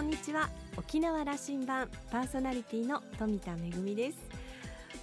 こんにちは。沖縄羅針盤パーソナリティの富田恵です。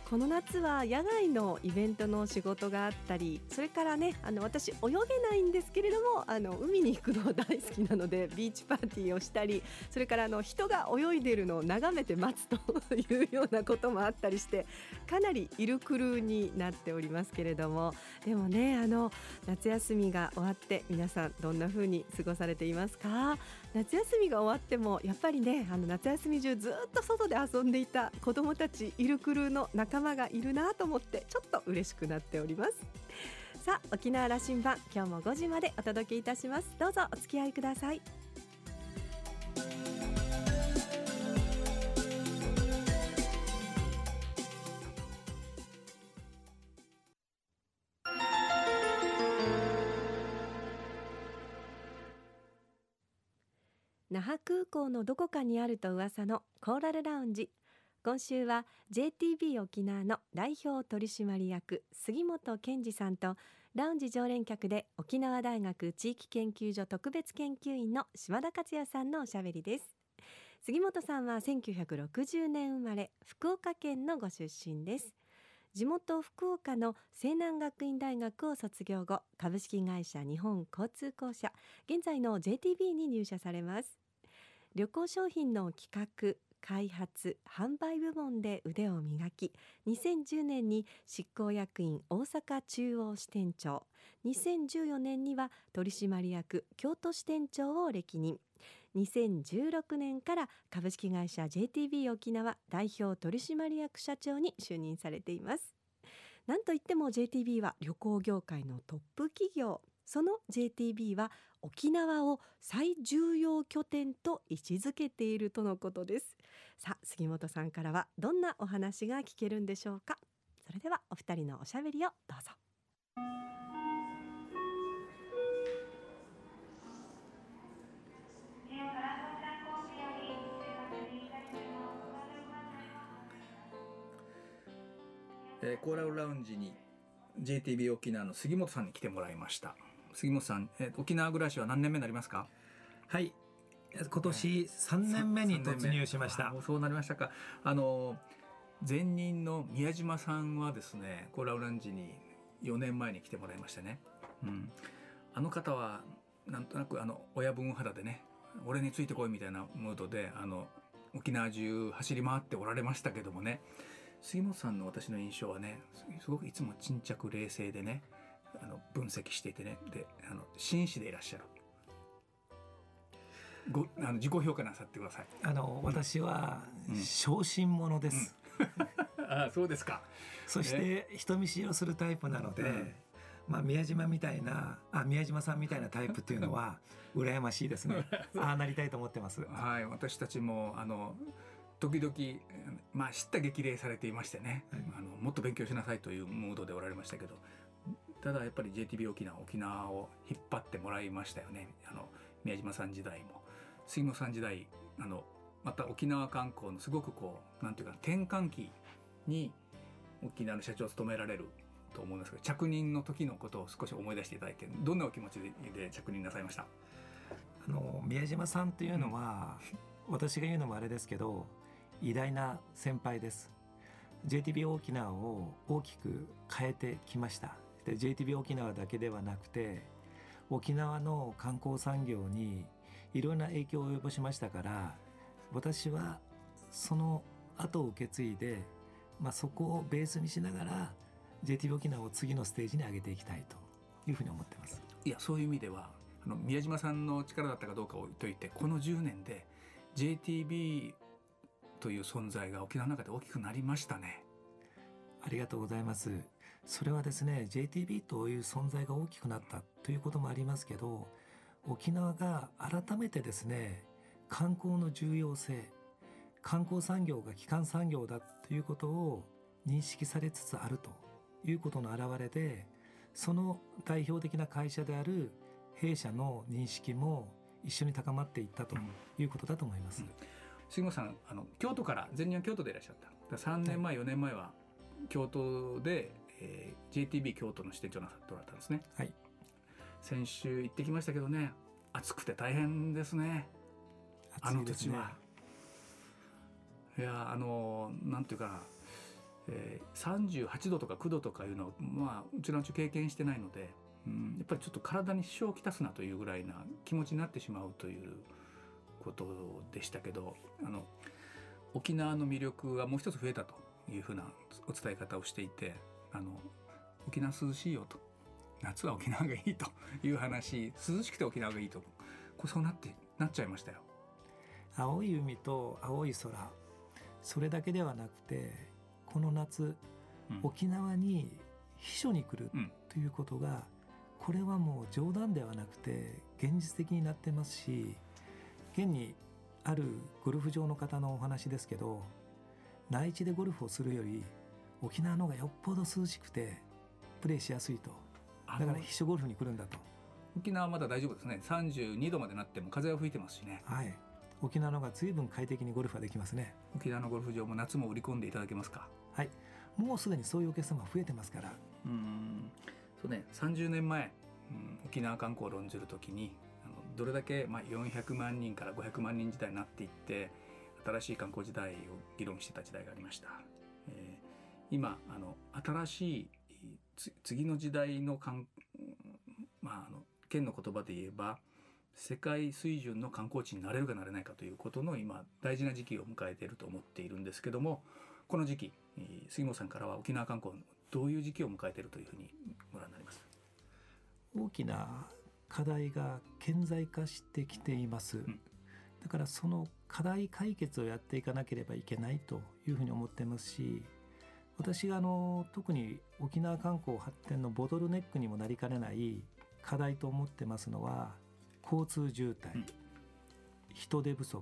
この夏は野外のイベントの仕事があったりそれからねあの私泳げないんですけれどもあの海に行くの大好きなのでビーチパーティーをしたりそれからあの人が泳いでるのを眺めて待つというようなこともあったりしてかなりイルクルーになっておりますけれども。でもねあの夏休みが終わって皆さんどんな風に過ごされていますか？夏休みが終わってもやっぱりねあの夏休み中ずっと外で遊んでいた子どもたちイルクルーの仲仲間がいるなと思ってちょっと嬉しくなっております。さあ沖縄羅針盤今日も5時までお届けいたします。どうぞお付き合いください。港のどこかにあると噂のコーラルラウンジ。今週は JTB 沖縄の代表取締役杉本健二さんとラウンジ常連客で沖縄大学地域研究所特別研究員の島田克也さんのおしゃべりです。杉本さんは1960年生まれ福岡県のご出身です。地元福岡の西南学院大学を卒業後株式会社日本交通公社現在の JTB に入社されます。旅行商品の企画開発販売部門で腕を磨き2010年に執行役員大阪中央支店長2014年には取締役京都支店長を歴任。2016年から株式会社 JTB 沖縄代表取締役社長に就任されています。なんといっても JTB は旅行業界のトップ企業。その JTB は沖縄を最重要拠点と位置づけているとのことです。さあ杉本さんからはどんなお話が聞けるんでしょうか？それではお二人のおしゃべりをどうぞ。えー、コーラルラウンジに JTB 沖縄の杉本さんに来てもらいました。杉本さん、えー、沖縄暮らしは何年目になりますか？はい。今年3年目に突入しました、そうなりましたか。あの前任の宮島さんはですねコーラウランジに4年前に来てもらいましたね、うん、あの方はなんとなくあの親分肌でね俺についてこいみたいなムードであの沖縄中走り回っておられましたけどもね。杉本さんの私の印象はねすごくいつも沈着冷静でねあの分析していてね。であの紳士でいらっしゃる。ごあの自己評価なさってください。あの、私は小心者です、うん。うん、あそうですか。そして人見知りをするタイプなので、まあ、宮島みたいなあ宮島さんみたいなタイプっていうのは 羨ましいですね。ああなりたいと思ってます。はい私たちもあの時々まあ知った激励されていましてね、はい、あのもっと勉強しなさいというムードでおられましたけどただやっぱり JTB 沖縄沖縄を引っ張ってもらいましたよね。あの宮島さん時代も。杉本さん時代あのまた沖縄観光のすごくこうなんていうか転換期に沖縄の社長を務められると思うんですけど着任の時のことを少し思い出していただいてどんなお気持ちで着任なさいました？あの宮島さんというのは、うん、私が言うのもあれですけど偉大な先輩です。JTB 沖縄を大きく変えてきました。JTB 沖縄だけではなくて沖縄の観光産業にいろんな影響を及ぼしましたから私はその後を受け継いで、まあ、そこをベースにしながら JTB 沖縄を次のステージに上げていきたいというふうに思ってます。いやそういう意味ではあの宮島さんの力だったかどうかを置いといてこの10年で JTB という存在が沖縄の中で大きくなりましたね。ありがとうございます。それはですね JTB という存在が大きくなったということもありますけど沖縄が改めてですね観光の重要性観光産業が基幹産業だということを認識されつつあるということの表れでその代表的な会社である弊社の認識も一緒に高まっていったということだと思います。うん、杉本さんあの京都から前任は京都でいらっしゃった。3年前、はい、4年前は京都でえー、JTB 京都の支店長なさっておられたんですね。はい。先週行ってきましたけどね、暑くて大変ですね。あの土地は。いやあのなんていうか、えー、38度とか9度とかいうのはまあうちのうち経験してないので、うん、やっぱりちょっと体に支障をきたすなというぐらいな気持ちになってしまうということでしたけどあの沖縄の魅力がもう一つ増えたというふうなお伝え方をしていてあの沖縄涼しいよと。夏は沖縄がいいという話。涼しくて沖縄がいいと。こうそうなってなっちゃいましたよ。青い海と青い空。それだけではなくてこの夏、うん、沖縄に避暑に来るということが、うん、これはもう冗談ではなくて現実的になってますし現にあるゴルフ場の方のお話ですけど内地でゴルフをするより沖縄の方がよっぽど涼しくてプレーしやすいと。だから避暑ゴルフに来るんだと。沖縄はまだ大丈夫ですね。32度までなっても風は吹いてますしね。はい。沖縄の方が随分快適にゴルフができますね。沖縄のゴルフ場も夏も売り込んでいただけますか？はい。もうすでにそういうお客様増えてますから。うん。そうね。30年前、うん、沖縄観光を論じるときにあのどれだけ、まあ、400万人から500万人時代になっていって新しい観光時代を議論してた時代がありました、えー、今あの新しい次の時代のかん、まあ、あの県の言葉で言えば世界水準の観光地になれるかなれないかということの今大事な時期を迎えていると思っているんですけどもこの時期杉本さんからは沖縄観光どういう時期を迎えているというふうにご覧になります？大きな課題が顕在化してきています、うん、だからその課題解決をやっていかなければいけないというふうに思ってますし私があの特に沖縄観光発展のボトルネックにもなりかねない課題と思ってますのは交通渋滞、うん、人手不足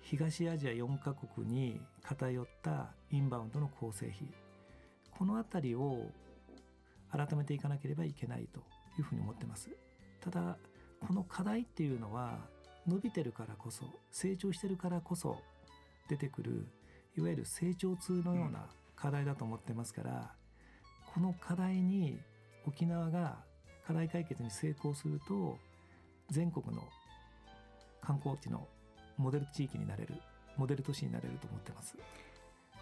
東アジア4カ国に偏ったインバウンドの構成比この辺りを改めていかなければいけないというふうに思ってます。ただこの課題っていうのは伸びてるからこそ成長してるからこそ出てくるいわゆる成長痛のような課題だと思ってますから、この課題に沖縄が課題解決に成功すると全国の観光地のモデル地域になれるモデル都市になれると思ってます。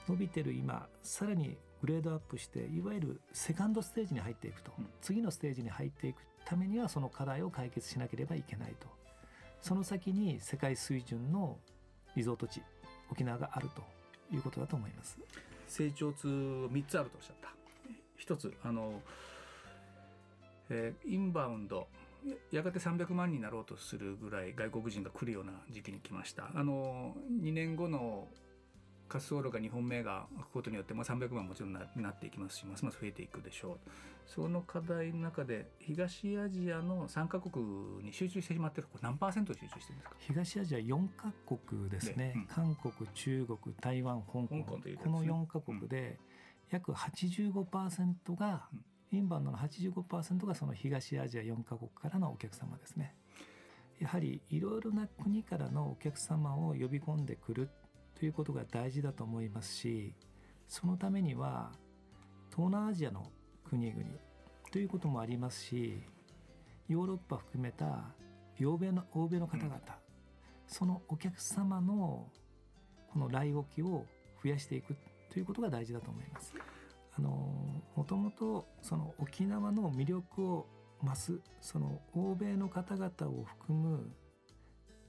伸びてる今さらにグレードアップしていわゆるセカンドステージに入っていくと、うん、次のステージに入っていくためにはその課題を解決しなければいけないと。その先に世界水準のリゾート地沖縄があるということだと思います。成長痛3つあるとおっしゃった。一つあの、えー、インバウンドやがて300万になろうとするぐらい外国人が来るような時期に来ました。あの2年後の滑走路が2本目が開くことによって、まあ、300万もちろんなっていきますしますます増えていくでしょう。その課題の中で東アジアの3カ国に集中してしまってる何パーセント集中してるんですか？東アジア4カ国ですね、うん、韓国中国台湾香港、ね、この4カ国で約85%が、うん。インバウンドの85%がその東アジア4カ国からのお客様ですね。やはりいろいろな国からのお客様を呼び込んでくるということが大事だと思いますしそのためには東南アジアの国々ということもありますしヨーロッパ含めた欧米の欧米の方々、うん、そのお客様のこの来沖を増やしていくということが大事だと思います。あのもともとその沖縄の魅力を増すその欧米の方々を含む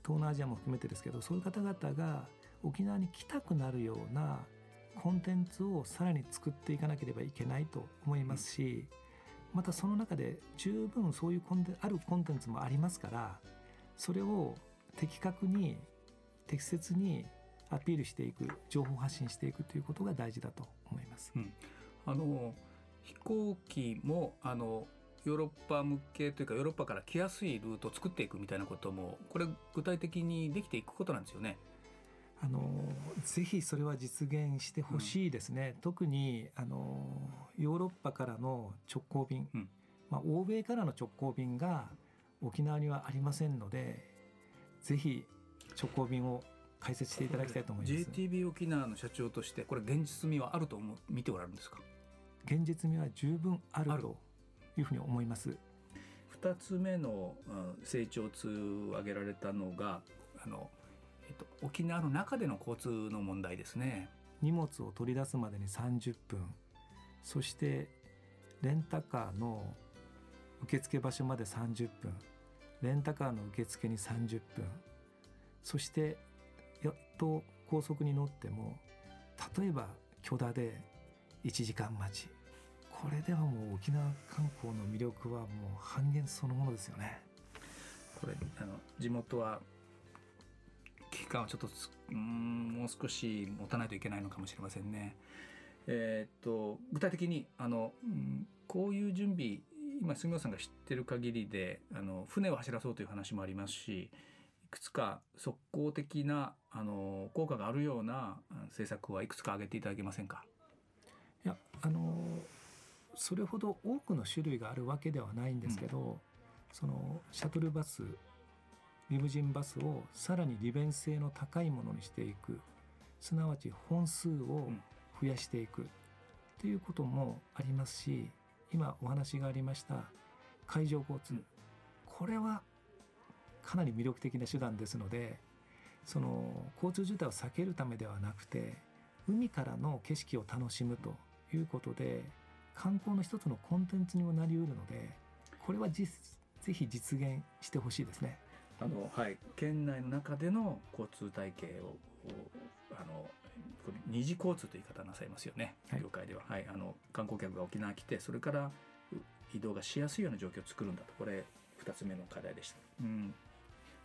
東南アジアも含めてですけどそういう方々が沖縄に来たくなるようなコンテンツをさらに作っていかなければいけないと思いますしまたその中で十分そういうコンテあるコンテンツもありますからそれを的確に適切にアピールしていく情報発信していくということが大事だと思います。うんあの飛行機もあのヨーロッパ向けというかヨーロッパから来やすいルートを作っていくみたいなこともこれ具体的にできていくことなんですよね。あのぜひそれは実現してほしいですね、うん、特にあのヨーロッパからの直行便、うん、まあ、欧米からの直行便が沖縄にはありませんのでぜひ直行便を開設していただきたいと思います。JTB 沖縄の社長としてこれ現実味はあると思見ておられるんですか？現実味は十分あるというふうに思います。2つ目の成長痛を挙げられたのがあの、えっと、沖縄の中での交通の問題ですね。荷物を取り出すまでに30分そしてレンタカーの受付場所まで30分レンタカーの受付に30分そしてやっと高速に乗っても例えば許田で1時間待ちこれではもう沖縄観光の魅力はもう半減そのものですよね。これあの地元は期間をちょっとうんもう少し持たないといけないのかもしれませんね。えー、っと具体的にあの、うん、こういう準備今杉本さんが知ってる限りであの船を走らそうという話もありますしいくつか速攻的なあの効果があるような政策はいくつか挙げていただけませんか？いやあのそれほど多くの種類があるわけではないんですけど、うん、そのシャトルバスリムジンバスをさらに利便性の高いものにしていく。すなわち本数を増やしていく。ということもありますし今お話がありました海上交通。これはかなり魅力的な手段ですのでその交通渋滞を避けるためではなくて海からの景色を楽しむということで観光の一つのコンテンツにもなりうるのでこれはぜひ実現してほしいですね。あのはい。県内の中での交通体系をあの二次交通という言い方なさいますよね、業界では、はい、あの観光客が沖縄来てそれから移動がしやすいような状況を作るんだと。これ2つ目の課題でした、うん、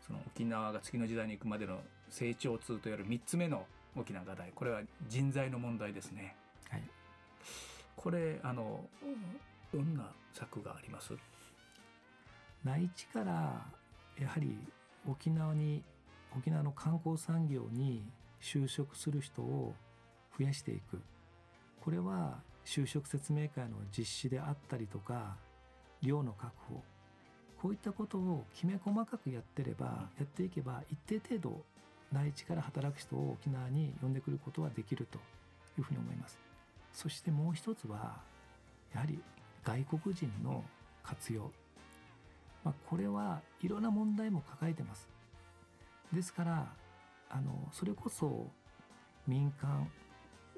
その沖縄が次の時代に行くまでの成長痛といわれる3つ目の大きな課題これは人材の問題ですね、はい、これあのどんな策があります？内地からやはり沖縄に沖縄の観光産業に就職する人を増やしていく。これは就職説明会の実施であったりとか寮の確保。こういったことをきめ細かくやってれば、やっていけば一定程度内地から働く人を沖縄に呼んでくることはできるというふうに思います。そしてもう一つはやはり外国人の活用、まあ、これはいろんな問題も抱えてます。ですからあのそれこそ民間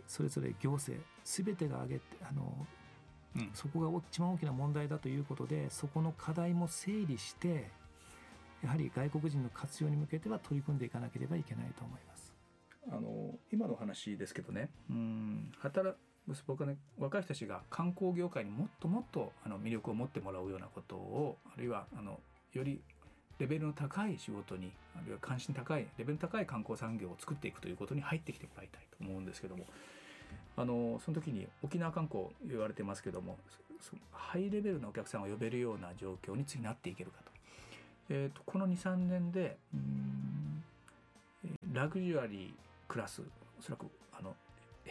それぞれ行政全てが挙げてあの、うん、そこが一番大きな問題だということでそこの課題も整理してやはり外国人の活用に向けては取り組んでいかなければいけないと思います。あの今の話ですけどね。うん。働僕はね若い人たちが観光業界にもっともっとあの魅力を持ってもらうようなことをあるいはあのよりレベルの高い仕事にあるいは関心高いレベルの高い観光産業を作っていくということに入ってきてもらいたいと思うんですけどもあのその時に沖縄観光言われてますけどもハイレベルなお客さんを呼べるような状況に次なっていけるかと。えーと、この23年でラグジュアリークラスおそらく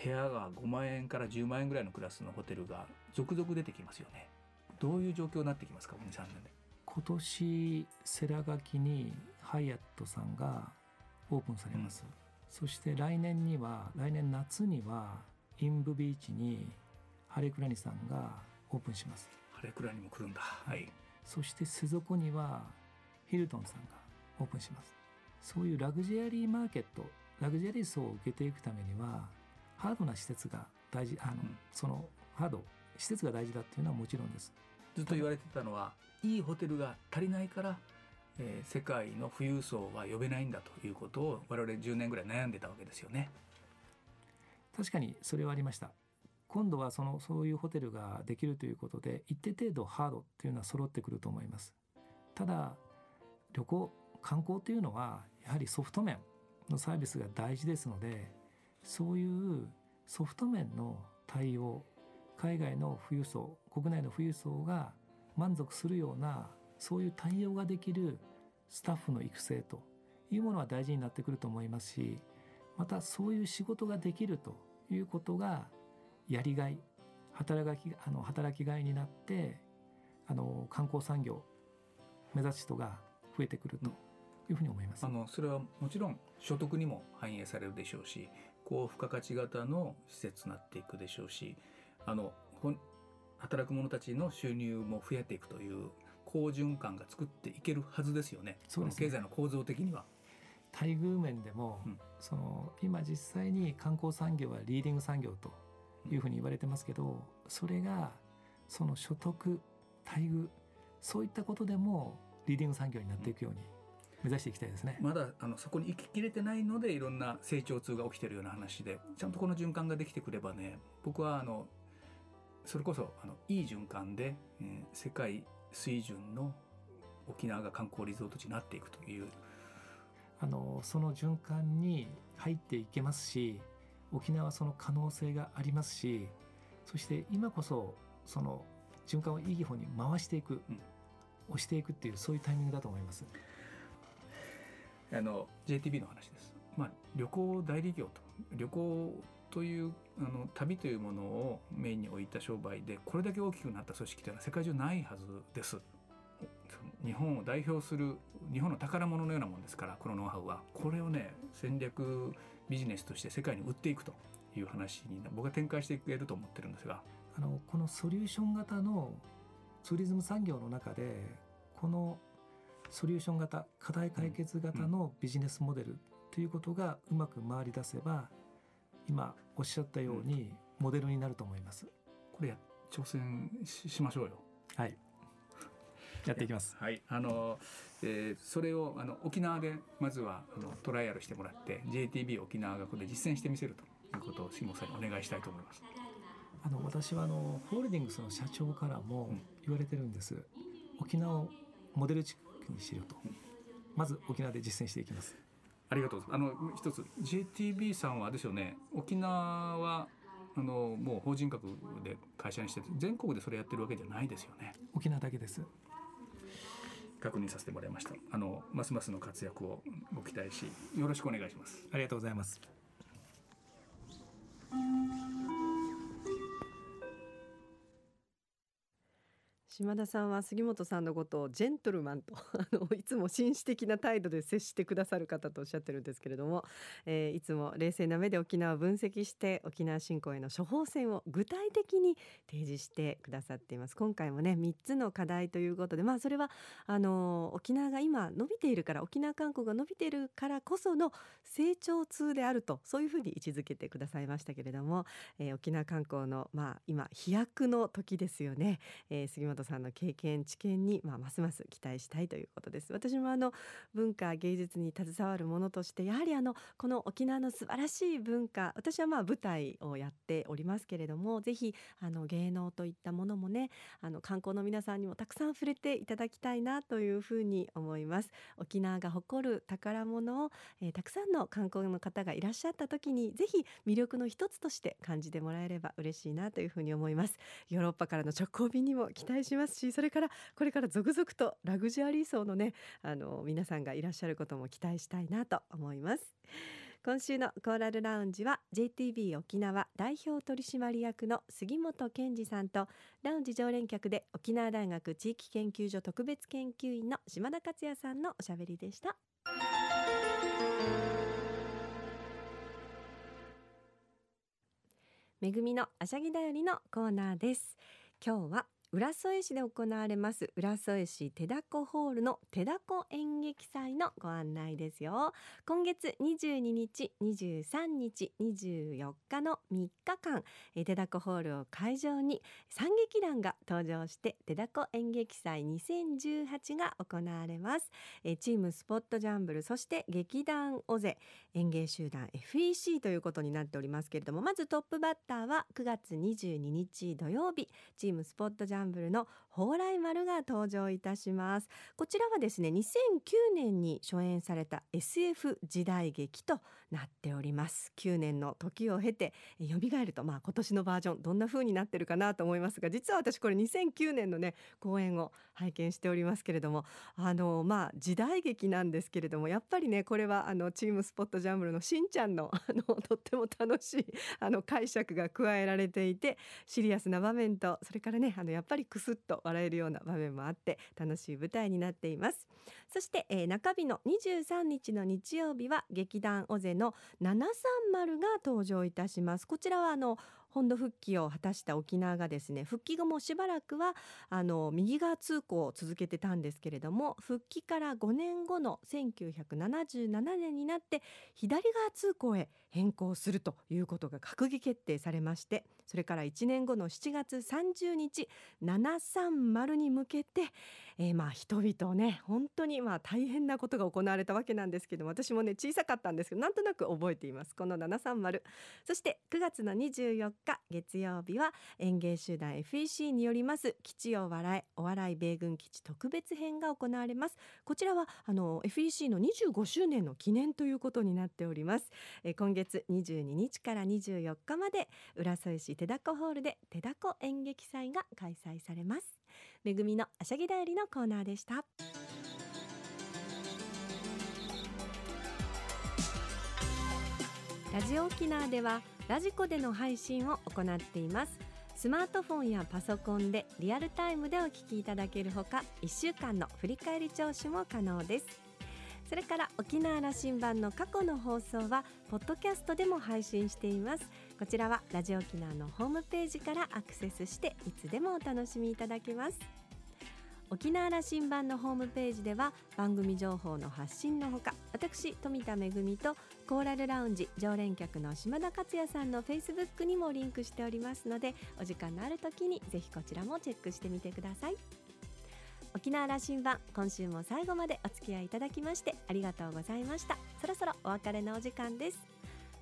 部屋が5万円から10万円ぐらいのクラスのホテルが続々出てきますよね。どういう状況になってきますか、23年で。今年世良垣にハイアットさんがオープンされます、うん、そして来年には来年夏にはインブビーチにハレクラニさんがオープンします。ハレクラニも来るんだ。はい。そして瀬底にはヒルトンさんがオープンします。そういうラグジュアリーマーケットラグジュアリー層を受けていくためにはハードな施設が大事あの、うん、そのハード施設が大事だっていうのはもちろんですずっと言われてたのはいいホテルが足りないから、えー、世界の富裕層は呼べないんだということを我々10年ぐらい悩んでたわけですよね。確かにそれはありました。今度はそのそういうホテルができるということで一定程度ハードっていうのは揃ってくると思います。ただ旅行観光というのはやはりソフト面のサービスが大事ですのでそういうソフト面の対応海外の富裕層国内の富裕層が満足するようなそういう対応ができるスタッフの育成というものは大事になってくると思いますしまたそういう仕事ができるということがやりがい働きあの働きがいになってあの観光産業目指す人が増えてくるというふうに思います。あのそれはもちろん所得にも反映されるでしょうし高付加価値型の施設になっていくでしょうしあの働く者たちの収入も増えていくという好循環が作っていけるはずですよね。そうですね経済の構造的には。待遇面でも、うんその今実際に観光産業はリーディング産業というふうに言われてますけどそれがその所得待遇そういったことでもリーディング産業になっていくように目指していきたいですね。まだあのそこに行ききれてないのでいろんな成長痛が起きてるような話でちゃんとこの循環ができてくればね僕はあのそれこそあのいい循環で、えー世界水準の沖縄が観光リゾート地になっていくというあのその循環に入っていけますし沖縄はその可能性がありますしそして今こそその循環をいい方に回していく、うん押していくっていうそういうタイミングだと思います。あの JTB の話です。まあ、旅行代理業と旅行というあの旅というものをメインに置いた商売でこれだけ大きくなった組織というのは世界中ないはずです。日本を代表する日本の宝物のようなものですからこのノウハウはこれをね戦略ビジネスとして世界に売っていくという話に僕は展開していけると思ってるんですがあのこのソリューション型のツーリズム産業の中でこのソリューション型課題解決型のビジネスモデルということがうまく回り出せば今おっしゃったようにモデルになると思います。これや挑戦ししましょうよ。はい。やっていきます。はい、あの、えーそれをあの沖縄でまずはあのトライアルしてもらって JTB 沖縄がここで実践してみせるということを杉本さんにお願いしたいと思います。あの私はあのホールディングスの社長からもうん言われてるんです。沖縄をモデル地区にしようと。まず沖縄で実践していきます。ありがとうございます。あの一つ JTB さんはですよね沖縄はあのもう法人格で会社にしてて全国でそれやってるわけじゃないですよね。沖縄だけです。確認させてもらいました。あのますますの活躍をご期待しよろしくお願いします。ありがとうございます。島田さんは杉本さんのことをジェントルマンと あのいつも紳士的な態度で接してくださる方とおっしゃってるんですけれども、えーいつも冷静な目で沖縄を分析して沖縄振興への処方箋を具体的に提示してくださっています今回もね3つの課題ということでまあそれはあの沖縄が今伸びているから沖縄観光が伸びているからこその成長痛であるとそういうふうに位置づけてくださいましたけれども、えー沖縄観光のまあ今飛躍の時ですよね。えー杉本さんの経験知見に、まあ、ますます期待したいということです。私もあの文化芸術に携わるものとしてやはりあのこの沖縄の素晴らしい文化私はまあ舞台をやっておりますけれどもぜひあの芸能といったものもねあの観光の皆さんにもたくさん触れていただきたいなというふうに思います。沖縄が誇る宝物を、えーたくさんの観光の方がいらっしゃった時にぜひ魅力の一つとして感じてもらえれば嬉しいなというふうに思います。ヨーロッパからの直行便にも期待しますしそれからこれから続々とラグジュアリー層のねあの皆さんがいらっしゃることも期待したいなと思います。今週のコーラルラウンジは JTB 沖縄代表取締役の杉本健二さんとラウンジ常連客で沖縄大学地域研究所特別研究員の島田克也さんのおしゃべりでした。めぐみのあしゃぎだよりのコーナーです。今日は浦添市で行われます浦添市手だこホールの手だこ演劇祭のご案内ですよ。今月22日23日24日の3日間えー手だこホールを会場に惨劇団が登場して手だこ演劇祭2018が行われます。えーチームスポットジャンブルそして劇団オゼ演芸集団 FEC ということになっておりますけれどもまずトップバッターは9月22日土曜日チームスポットジャンランブルの蓬莱丸が登場いたします。こちらはですね2009年に初演された SF 時代劇となっております。9年の時を経てえ蘇るとまあ今年のバージョンどんな風になってるかなと思いますが実は私これ2009年のね公演を拝見しておりますけれどもあのまあ時代劇なんですけれどもやっぱりねこれはあのチームスポットジャンブルのしんちゃんの あのとっても楽しいあの解釈が加えられていてシリアスな場面とそれからねあのやっぱりクスッと笑えるような場面もあって楽しい舞台になっています。そして、えー中日の23日の日曜日は劇団オゼの730が登場いたします。こちらはあの本土復帰を果たした沖縄がですね復帰後もしばらくはあの右側通行を続けてたんですけれども復帰から5年後の1977年になって左側通行へ変更するということが閣議決定されましてそれから1年後の7月30日730に向けて、えー、まあ人々ね本当にまあ大変なことが行われたわけなんですけど私もね小さかったんですけどなんとなく覚えています。この730そして9月の24日月曜日は園芸集団 FEC によります基地を笑えお笑い米軍基地特別編が行われます。こちらはあの FEC の25周年の記念ということになっております、えー、今月22日から24日まで浦添市手だこホールで手だこ演劇祭が開催されます。めぐみのあしゃぎだよりのコーナーでした。ラジオ沖縄ではラジコでの配信を行っています。スマートフォンやパソコンでリアルタイムでお聞きいただけるほか1週間の振り返り聴取も可能です。それから沖縄羅針盤の過去の放送はポッドキャストでも配信しています。こちらはラジオ沖縄のホームページからアクセスしていつでもお楽しみいただけます。沖縄羅針盤のホームページでは番組情報の発信のほか私富田恵とコーラルラウンジ常連客の島田克也さんのフェイスブックにもリンクしておりますのでお時間のある時にぜひこちらもチェックしてみてください。沖縄羅針盤今週も最後までお付き合いいただきましてありがとうございました。そろそろお別れのお時間です。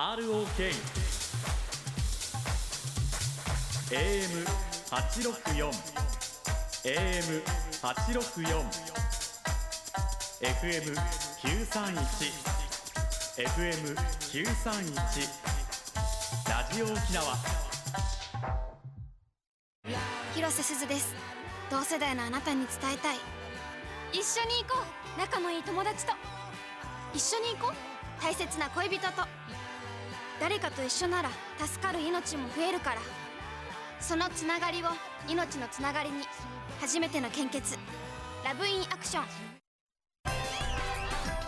ROK AM 八六四。AM 八六四。FM 九三一。FM 九三一。ラジオ沖縄。広瀬すずです。同世代のあなたに伝えたい。一緒に行こう。仲のいい友達と。一緒に行こう。大切な恋人と誰かと一緒なら助かる命も増えるから。そのつながりを命のつながりに初めての献血。ラブインアクション。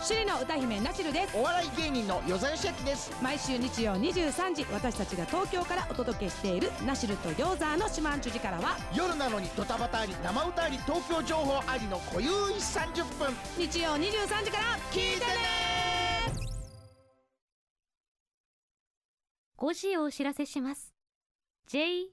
首里の歌姫ナチルです。お笑い芸人の与沢義明です。毎週日曜23時私たちが東京からお届けしているナシルとヨーザーの島んちゅからは夜なのにドタバタあり生歌あり東京情報ありの濃ゆい30分。日曜23時から聞いてね5時をお知らせします。JOXR